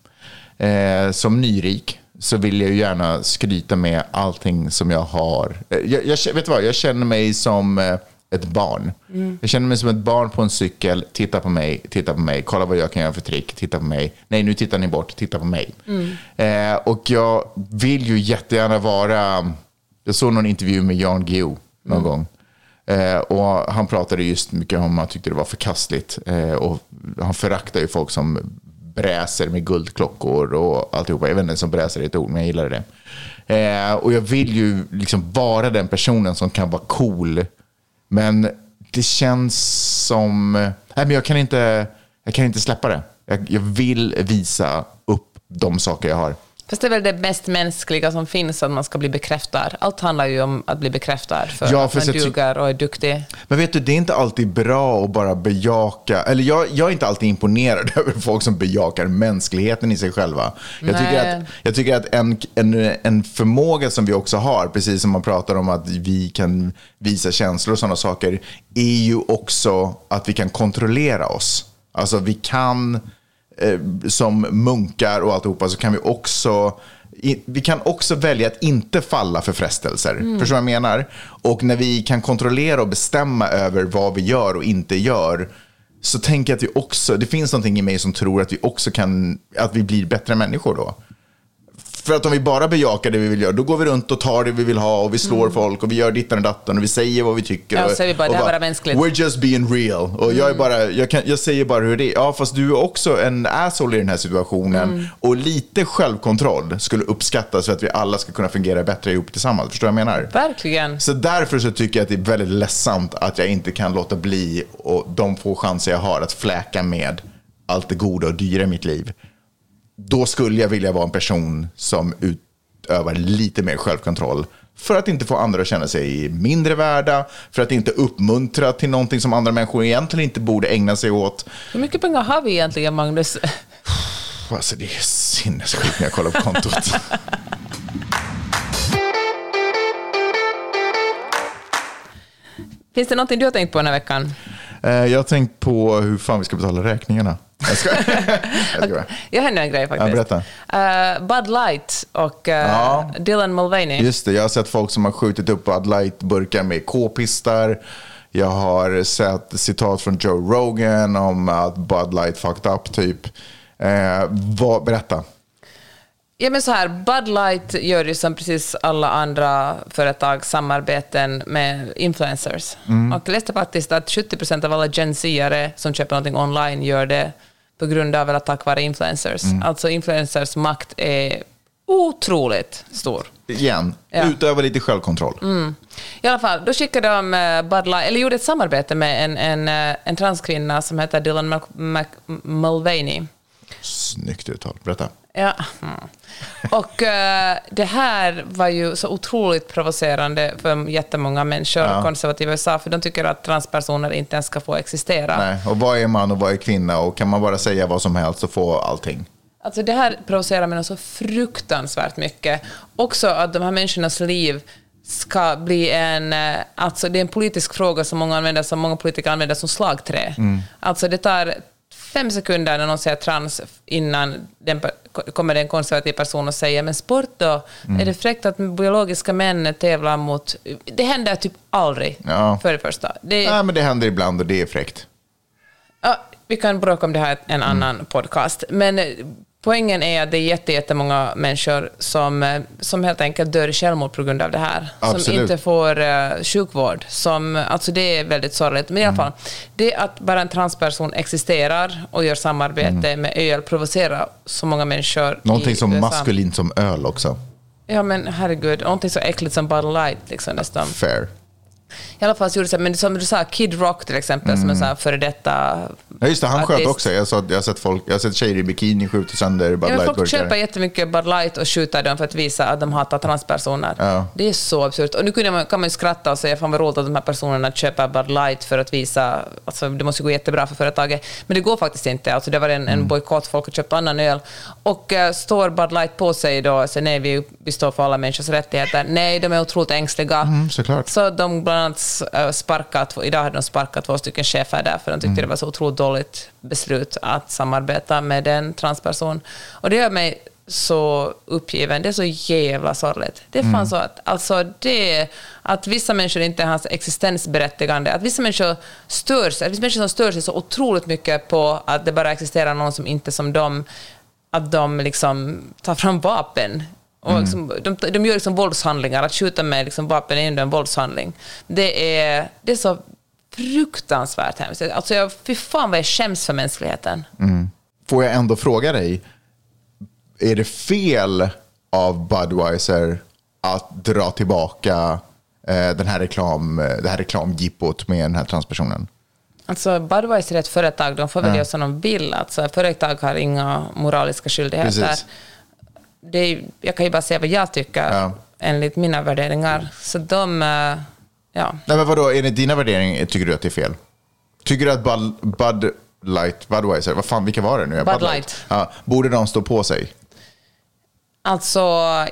Eh, som nyrik så vill jag ju gärna skryta med allting som jag har. Eh, Jag, jag, vet du vad, jag känner mig som eh, ett barn. Jag känner mig som ett barn på en cykel. Titta på mig, titta på mig. Kolla vad jag kan göra för trick. Titta på mig. Nej, nu tittar ni bort. Titta på mig. Eh, och jag vill ju jättegärna vara... Jag såg någon intervju med Jan Guillou någon gång. Eh, och han pratade just mycket om att han tyckte det var förkastligt. Eh, och han föraktar ju folk som bräser med guldklockor och alltihopa. Jag vet inte ens om bräser är ett ord, men jag gillar det. Eh, och jag vill ju liksom vara den personen som kan vara cool. Men det känns som... Nej, men jag kan inte, jag kan inte släppa det. Jag, jag vill visa upp de saker jag har. Fast det är väl det mest mänskliga som finns, att man ska bli bekräftad. Allt handlar ju om att bli bekräftad för Ja, att man duger och är duktig. Men vet du, det är inte alltid bra att bara bejaka, eller jag, jag är inte alltid imponerad över folk som bejakar mänskligheten i sig själva. Jag tycker Nej. att, jag tycker att en, en, en förmåga som vi också har, precis som man pratar om att vi kan visa känslor och sådana saker, är ju också att vi kan kontrollera oss. Alltså vi kan, som munkar och alltihopa, så kan vi också vi kan också välja att inte falla för frestelser. Förstår du vad jag menar? Och när vi kan kontrollera och bestämma över vad vi gör och inte gör så tänker jag att vi också, det finns någonting i mig som tror att vi också kan, att vi blir bättre människor då. För att om vi bara bejakar det vi vill göra, då går vi runt och tar det vi vill ha och vi slår folk och vi gör dittan och datten och vi säger vad vi tycker. Ja, och, är vi bara, och det här bara mänskligt. Mm. We're just being real. Och jag, är bara, jag, kan, jag säger bara hur det är. Ja, fast du är också en asshole i den här situationen. Mm. Och lite självkontroll skulle uppskattas för att vi alla ska kunna fungera bättre ihop tillsammans. Förstår du vad jag menar? Verkligen. Så därför så tycker jag att det är väldigt ledsamt att jag inte kan låta bli och de få chanser jag har att fläka med allt det goda och dyra i mitt liv. Då skulle jag vilja vara en person som utövar lite mer självkontroll för att inte få andra att känna sig mindre värda, för att inte uppmuntra till någonting som andra människor egentligen inte borde ägna sig åt. Hur mycket pengar har vi egentligen, Magnus? Alltså det är sinnessjukt när jag kollar på kontot. Finns det någonting du har tänkt på den här veckan? Eh, jag har tänkt på hur fan vi ska betala räkningarna. Jag ska, jag ska. Jag har en grej faktiskt. Ja, berätta. Eh, Bud Light och eh, Ja. Dylan Mulvaney. Just det, jag har sett folk som har skjutit upp Bud Light-burkar med k-pistar. Jag har sett citat från Joe Rogan om att Bud Light fucked up, typ. Vad, berätta. Ja, men så här, Bud Light gör ju som precis alla andra företag samarbeten med influencers. Och jag läste faktiskt att 70% av alla Gen Z-are som köper någonting online gör det på grund av eller tack vare influencers. Alltså influencers makt är otroligt stor. Igen, Ja. utöva lite självkontroll. I alla fall, då skickade de eh, Bud Light, eller gjorde ett samarbete med en, en, eh, en transkvinna som heter Dylan Mc, Mc, Mulvaney. Snyggt uttal, berätta. Ja. Mm. Och eh, det här var ju så otroligt provocerande för jättemånga människor, konservativa i USA, för de tycker att transpersoner inte ens ska få existera. Nej, och vad är man och vad är kvinna? Och kan man bara säga vad som helst så få allting? Alltså det här provocerar mig så fruktansvärt mycket. Också att de här människornas liv ska bli en... eh, Alltså det är en politisk fråga som många, använder, som många politiker använder som slagträ. Alltså det tar fem sekunder när någon säger trans innan den, kommer det en konservativ person och säger men sport då? Mm. Är det fräckt att biologiska män tävlar mot... Det händer typ aldrig, Ja. för det första. Det, Nej, men det händer ibland och det är fräckt. Ja, vi kan bråka om det här i en Mm. annan podcast. Men eh, poängen är att det är jätte- jättemånga människor som, eh, som helt enkelt dör i självmord på grund av det här. Som Absolut. inte får uh, sjukvård. Som, alltså det är väldigt sorgligt. Men i alla Mm. fall, det att bara en transperson existerar och gör samarbete med öl provocerar så många människor Mm. Någonting som USA. maskulint som öl också. Ja, men herregud. Någonting så äckligt som Bud Light, liksom nästan. Fair. I alla fall så gjorde det så, men som du sa, Kid Rock till exempel, som är så här före detta Ja, just det, han sköt också. Jag, sa, jag, har sett folk, jag har sett tjejer i bikini skjuta sönder Bud Ja, men folk Light-burkar. köper jättemycket Bud Light och skjuter dem för att visa att de hatar transpersoner. Ja. Det är så absurt. Och nu kunde man, kan man ju skratta och säga fan vad roligt att de här personerna köper Bud Light för att visa... Alltså, det måste gå jättebra för företaget. Men det går faktiskt inte. Alltså, det var en, Mm. en bojkott, folk har köpt annan öl. Och eh, står Bud Light på sig då säger nej, vi, vi står för alla människors rättigheter. Nej, de är otroligt ängsliga. Mm, såklart. Så de annat eh, sparkat, idag hade de sparkat två stycken chefer där, för de tyckte Mm. det var så otroligt dåligt beslut att samarbeta med en transperson. Och det gör mig så uppgiven. Det är så jävla sorgligt. Det är Mm. fan så att, alltså det, att vissa människor inte har existensberättigande, att vissa människor stör sig, att vissa människor som stör sig så otroligt mycket på att det bara existerar någon som inte som dem, att de liksom tar fram vapen. Och liksom, de, de gör liksom våldshandlingar. Att skjuta med liksom vapen är ändå en våldshandling. Det är, det är så fruktansvärt hemskt. Alltså jag, fy fan vad jag skäms för mänskligheten. Får jag ändå fråga dig, är det fel av Budweiser att dra tillbaka eh, den här reklam, det här reklamjippot med den här transpersonen? Alltså Budweiser är ett företag, de får väl Ja. göra som de vill. Alltså, företag har inga moraliska skyldigheter. Precis. Det är, jag kan ju bara säga vad jag tycker, Ja. enligt mina värderingar. Så de... eh, Ja. Nej, men vadå, enligt dina värderingar tycker du att det är fel? Tycker du att Bud, Bud Light, Budweiser, vad fan, vilka var det nu? Bud Light. Ja, borde de stå på sig? Alltså,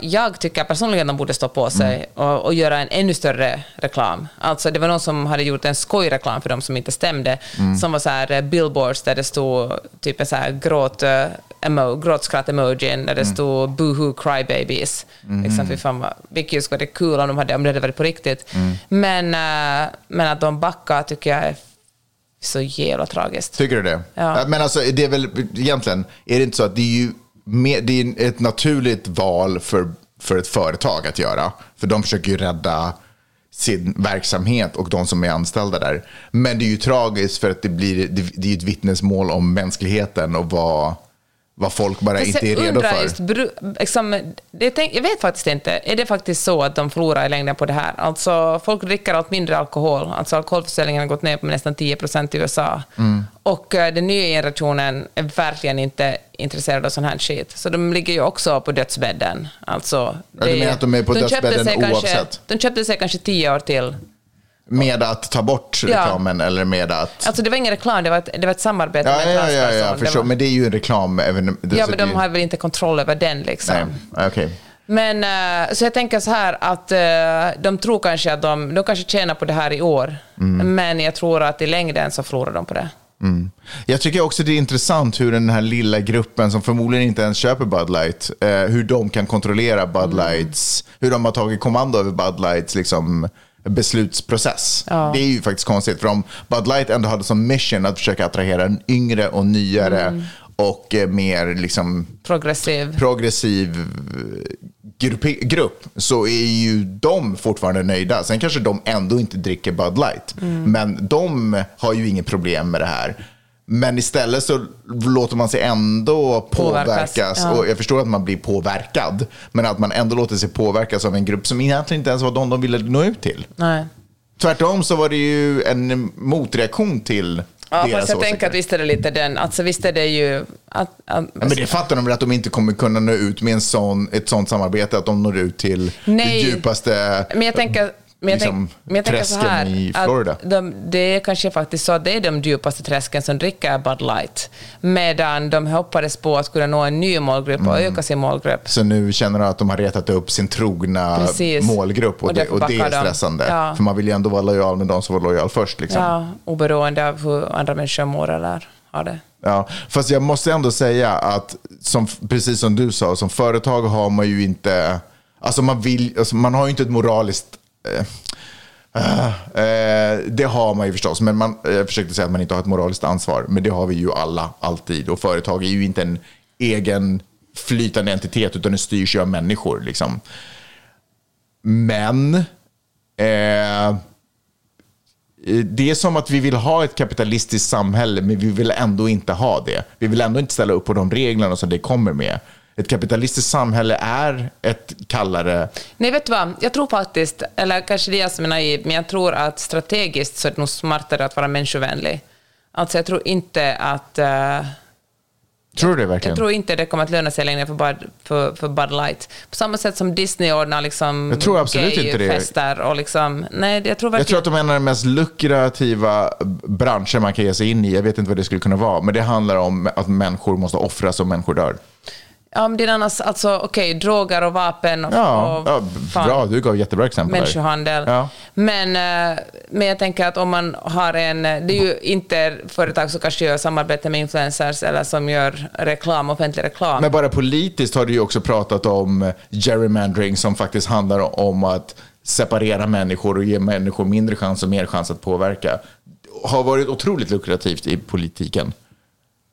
jag tycker personligen de borde stå på sig Mm. och, och göra en ännu större reklam. Alltså, det var någon som hade gjort en skojreklam för dem som inte stämde, Mm. som var så här eh, billboards där det stod typ en så här gråt, eh, emo, gråtskratt-emojin, där det Mm. stod boohoo crybabies. Liksom, fy fan, vilket ju skulle varit kul om de hade, om det hade varit på riktigt. Mm. Men, eh, men att de backar tycker jag är så jävla tragiskt. Tycker du det? Ja. Men alltså, det är väl egentligen, är det inte så att det är ju med, det är ett naturligt val för, för ett företag att göra? För de försöker ju rädda sin verksamhet och de som är anställda där. Men det är ju tragiskt för att det, blir, det, det är ju ett vittnesmål om mänskligheten och vad, vad folk bara Fast inte är redo för. Just, liksom, det tänk, jag vet faktiskt inte. Är det faktiskt så att de förlorar i längden på det här? Alltså, folk dricker allt mindre alkohol. Alltså, alkoholförsäljningen har gått ner med nästan 10 procent i USA. Mm. Och eh, den nya generationen är verkligen inte intresserad av sån här skit. Så de ligger ju också på dödsbädden. Alltså, Ja, du menar att de är på köpte dödsbädden sig kanske, oavsett? De köpte sig kanske tio år till. Med att ta bort Ja. reklamen eller med att... Alltså det var ingen reklam, det var ett, det var ett samarbete Ja, med ja, ja, ja, Det förstår. var- Men det är ju en reklam. Även, Ja, men de har väl inte kontroll över den liksom. Nej, okej. Men eh, så jag tänker så här att eh, de tror kanske att de, de kanske tjänar på det här i år, Mm. men jag tror att i längden så förlorar de på det. Mm. Jag tycker också det är intressant hur den här lilla gruppen som förmodligen inte ens köper Bud Light, eh, hur de kan kontrollera Bud Mm. Lights, hur de har tagit kommando över Bud Lights liksom, beslutsprocess. Ja. Det är ju faktiskt konstigt, för om Bud Light ändå hade som mission att försöka attrahera en yngre och nyare Mm. och eh, mer liksom, Progressiv. progressiv eh, grupp, grupp så är ju de fortfarande nöjda. Sen kanske de ändå inte dricker Bud Light. Mm. Men de har ju inget problem med det här. Men istället så låter man sig ändå Påverkas, påverkas. ja. Och jag förstår att man blir påverkad. Men att man ändå låter sig påverkas av en grupp som egentligen inte ens var de de ville nå ut till. Nej. Tvärtom så var det ju en motreaktion till Ja, deras fast jag tänker att visst är det lite den, alltså visst är det ju... Att, att, Ja, men det fattar de väl att de inte kommer kunna nå ut med en sån, ett sånt samarbete, att de når ut till Nej. det djupaste Men jag tänker, men jag liksom, tänk, men jag tänker så träsken här, i Florida. att de, det är kanske faktiskt så att det är de djupaste träsken som dricker Bud Light, medan de hoppades på att kunna nå en ny målgrupp och Mm. öka sin målgrupp. Så nu känner de att de har retat upp sin trogna Precis. målgrupp och, Och det, och det är stressande. Ja. För man vill ju ändå vara lojal med de som var lojal först. Liksom. Ja, oberoende av hur andra människor mår eller av det. Ja, fast jag måste ändå säga att som, precis som du sa, som företag har man ju inte, alltså man, vill, alltså man har ju inte ett moraliskt, Eh, eh, det har man ju förstås, men man, jag försökte säga att man inte har ett moraliskt ansvar, men det har vi ju alla, alltid. Och företag är ju inte en egen flytande entitet, utan det styrs ju av människor. Liksom. Men eh, det är som att vi vill ha ett kapitalistiskt samhälle, men vi vill ändå inte ha det. Vi vill ändå inte ställa upp på de reglerna som det kommer med. Ett kapitalistiskt samhälle är ett kallare... Nej, vet du vad? Jag tror faktiskt, eller kanske det är jag som är naiv, men jag tror att strategiskt så är det nog smartare att vara människovänlig. Alltså jag tror inte att... eh, Tror du det verkligen? jag tror inte det kommer att löna sig längre för Bud, för, för Bud Light. På samma sätt som Disney ordnar liksom Jag tror absolut inte det. gayfester och liksom... Nej, jag tror Jag tror att de är en av de mest lukrativa branscher man kan ge sig in i. Jag vet inte vad det skulle kunna vara, men det handlar om att människor måste offras och människor dör. Ja, men det är annars, alltså okej, droger och vapen och, Ja, och ja fan, bra, du gav jättebra exempel. människohandel. Ja. Men, eh, men jag tänker att om man har en... Det är ju inte företag som kanske gör samarbete med influencers eller som gör reklam, offentlig reklam. Men bara politiskt har du ju också pratat om gerrymandering som faktiskt handlar om att separera människor och ge människor mindre chans och mer chans att påverka. Har varit otroligt lukrativt i politiken.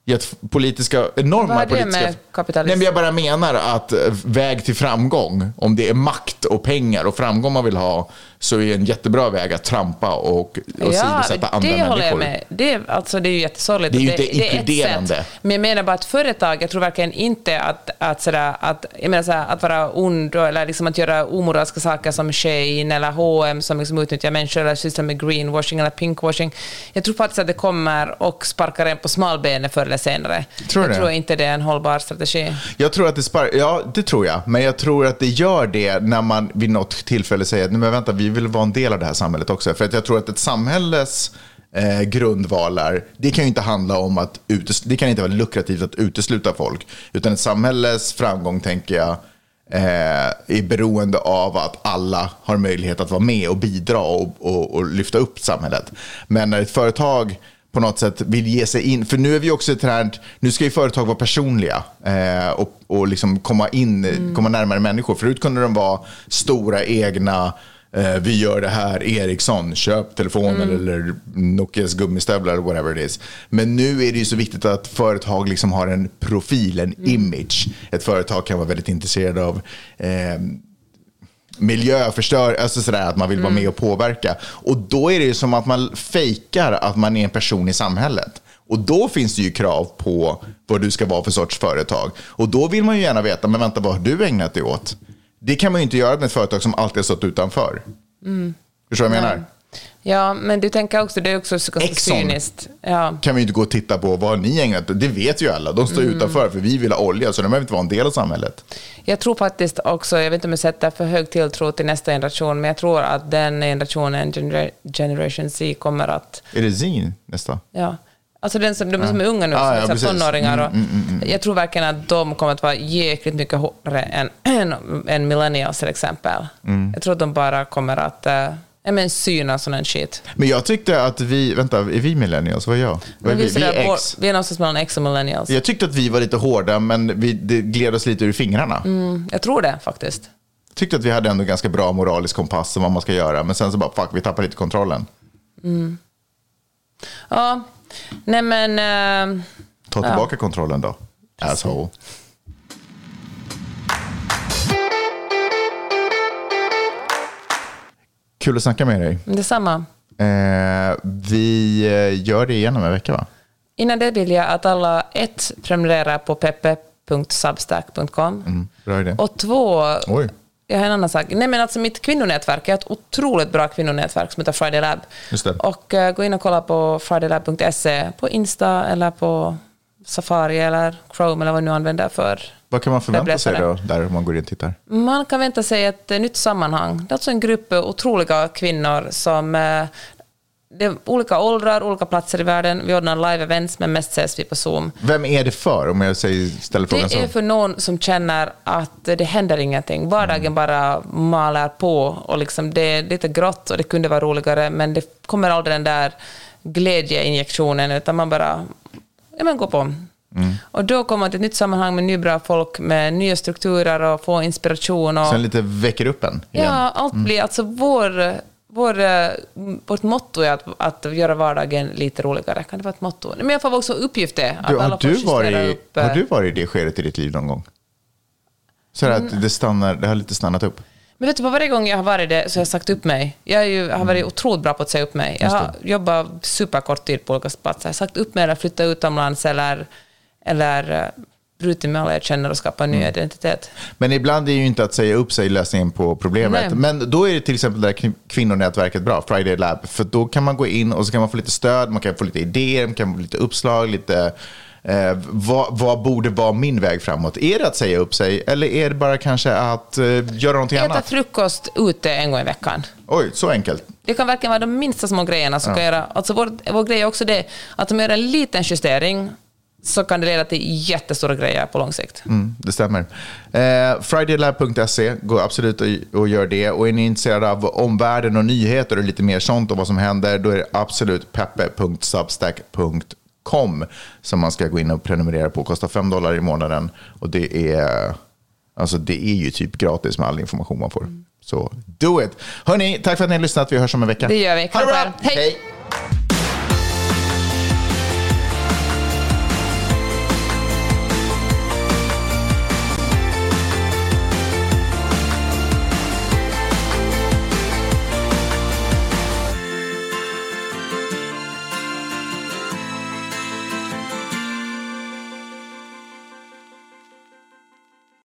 Gett politiska, enorma Vad har det politiska... med? Nej, men jag bara menar att eh, väg till framgång, om det är makt och pengar och framgång man vill ha, så är en jättebra väg att trampa och, och sidosätta andra det människor. håller jag med. Det är, alltså, det är ju jättesorgligt. Det är ju inte inkluderande. sätt. Men jag menar bara att företag, jag tror verkligen inte att, att, sådär, att, jag menar sådär, att vara ond eller liksom att göra omoraliska saker som Shein eller H&M som liksom utnyttjar människor eller sysslar med greenwashing eller pinkwashing. Jag tror faktiskt att det kommer och sparkar en på smalbenet förr eller senare. Tror jag det? tror inte det är en hållbar strategi. Jag tror att det spar ja det tror jag. Men jag tror att det gör det när man vid något tillfälle säger att "Nej, men vänta, vi vill vara en del av det här samhället också. För att jag tror att ett samhälles eh, grundvalar, det kan ju inte handla om att det kan inte vara lukrativt att utesluta folk. Utan ett samhälles framgång, tänker jag, eh, är beroende av att alla har möjlighet att vara med och bidra och, och, och lyfta upp samhället. Men när ett företag på något sätt vill ge sig in, för nu är vi också ett här, nu ska ju företag vara personliga eh, och, och liksom komma in, komma närmare människor. Förut kunde de vara stora egna, eh, vi gör det här, Ericsson, köp telefonen eller Nokias gummistövlar eller whatever it is. Men nu är det ju så viktigt att företag liksom har en profil, en image. Ett företag kan vara väldigt intresserad av eh, miljöförstör, alltså sådär att man vill vara med och påverka. Och då är det ju som att man fejkar att man är en person i samhället. Och då finns det ju krav på vad du ska vara för sorts företag. Och då vill man ju gärna veta, men vänta, vad har du ägnat dig åt? Det kan man ju inte göra med ett företag som alltid har stått utanför. Förstår du vad jag menar? Ja, men du tänker också, det är också så Exxon. cyniskt. Ja. Kan vi inte gå och titta på vad ni ägnat Det vet ju alla. De står utanför för vi vill ha olja, så de behöver inte vara en del av samhället. Jag tror faktiskt också, jag vet inte om jag sätter för hög tilltro till nästa generation, men jag tror att den generationen, gener- Generation Z, kommer att... Är det Zin nästa? Ja, alltså den som, de som är unga nu, Ah, ja, som tonåringar. Och, Mm, mm, Jag tror verkligen att de kommer att vara jäkligt mycket hårdare än, än, än millennials till exempel. Mm. Jag tror att de bara kommer att ja, men syna sån här shit. Men jag tyckte att vi, vänta, är vi millennials? Vad är jag? Men vi? Vi sådär är X. vi är någonstans mellan X och millennials. Jag tyckte att vi var lite hårda, men vi, det gled oss lite ur fingrarna. Mm, jag tror det faktiskt. Tyckte att vi hade ändå ganska bra moralisk kompass om vad man ska göra, men sen så bara, fuck, vi tappar lite kontrollen. Ja, nej men... äh, Ta tillbaka kontrollen då, asshole. Kul att snacka med dig. detsamma. Eh, vi eh, gör det igen om en vecka, va? Innan det vill jag att alla ett prenumererar på peppe.substack.com Mm, bra idé. och två, Oj. jag har en annan sak. Nej men alltså mitt kvinnonätverk, jag har ett otroligt bra kvinnonätverk som heter Friday Lab. Just det. Och eh, gå in och kolla på fridaylab.se på Insta eller på Safari eller Chrome eller vad du nu använder för Vad kan man förvänta sig då, där om man går in och tittar? Man kan vänta sig ett eh, nytt sammanhang. Det är alltså en grupp eh, otroliga kvinnor som eh, det är olika åldrar, olika platser i världen. Vi ordnar live-events, men mest ses vi på Zoom. Vem är det för, om jag säger, ställer frågan Det är så? för någon som känner att det händer ingenting. Vardagen Mm. bara maler på och liksom det är lite grått och det kunde vara roligare, men det kommer aldrig den där glädjeinjektionen, utan man bara ja, men gå på. Och då kommer man till ett nytt sammanhang med nya bra folk, med nya strukturer och få inspiration. Och, Sen lite väcker upp en igen. ja, allt blir, alltså vår, vår, eh, vårt motto är att, att göra vardagen lite roligare. Kan det vara ett motto? Men jag får också uppgift det. Att Du, har, alla får du varit, upp, eh, har du varit i det skedet i ditt liv någon gång? Så Mm. att det, stannar, det har lite stannat upp. Men vet du, på varje gång jag har varit det så har jag sagt upp mig. Jag, är ju, har varit otroligt bra på att säga upp mig. Jag har jobbat superkort tid på olika platser. Jag har sagt upp mig eller flyttat utomlands eller, eller eh, brutit med alla jag känner och skapat en ny identitet. Men ibland är ju inte att säga upp sig lösningen på problemet. Nej. Men då är det till exempel det här kvi- kvinnonätverket bra, Friday Lab. För då kan man gå in och så kan man få lite stöd, man kan få lite idéer, man kan få lite uppslag, lite... Eh, vad, vad borde vara min väg framåt? Är det att säga upp sig eller är det bara kanske att eh, göra någonting Äta annat? frukost ute en gång i veckan. Oj, så enkelt. Det kan verkligen vara de minsta små grejerna som kan göra... Alltså vår, vår grej är också det att man gör en liten justering så kan det leda till jättestora grejer på lång sikt. Mm, det stämmer. Eh, Fridaylab.se, gå absolut och, gör det. Och är ni intresserade av omvärlden och nyheter och lite mer sånt och vad som händer, då är det absolut peppe.substack.com som man ska gå in och prenumerera på. Kostar 5 dollar i månaden och det är, alltså det är ju typ gratis med all information man får. Så do it! Hörni, tack för att ni har lyssnat. Vi hörs om en vecka. Det gör vi. Ha det bra! Hej. Hej.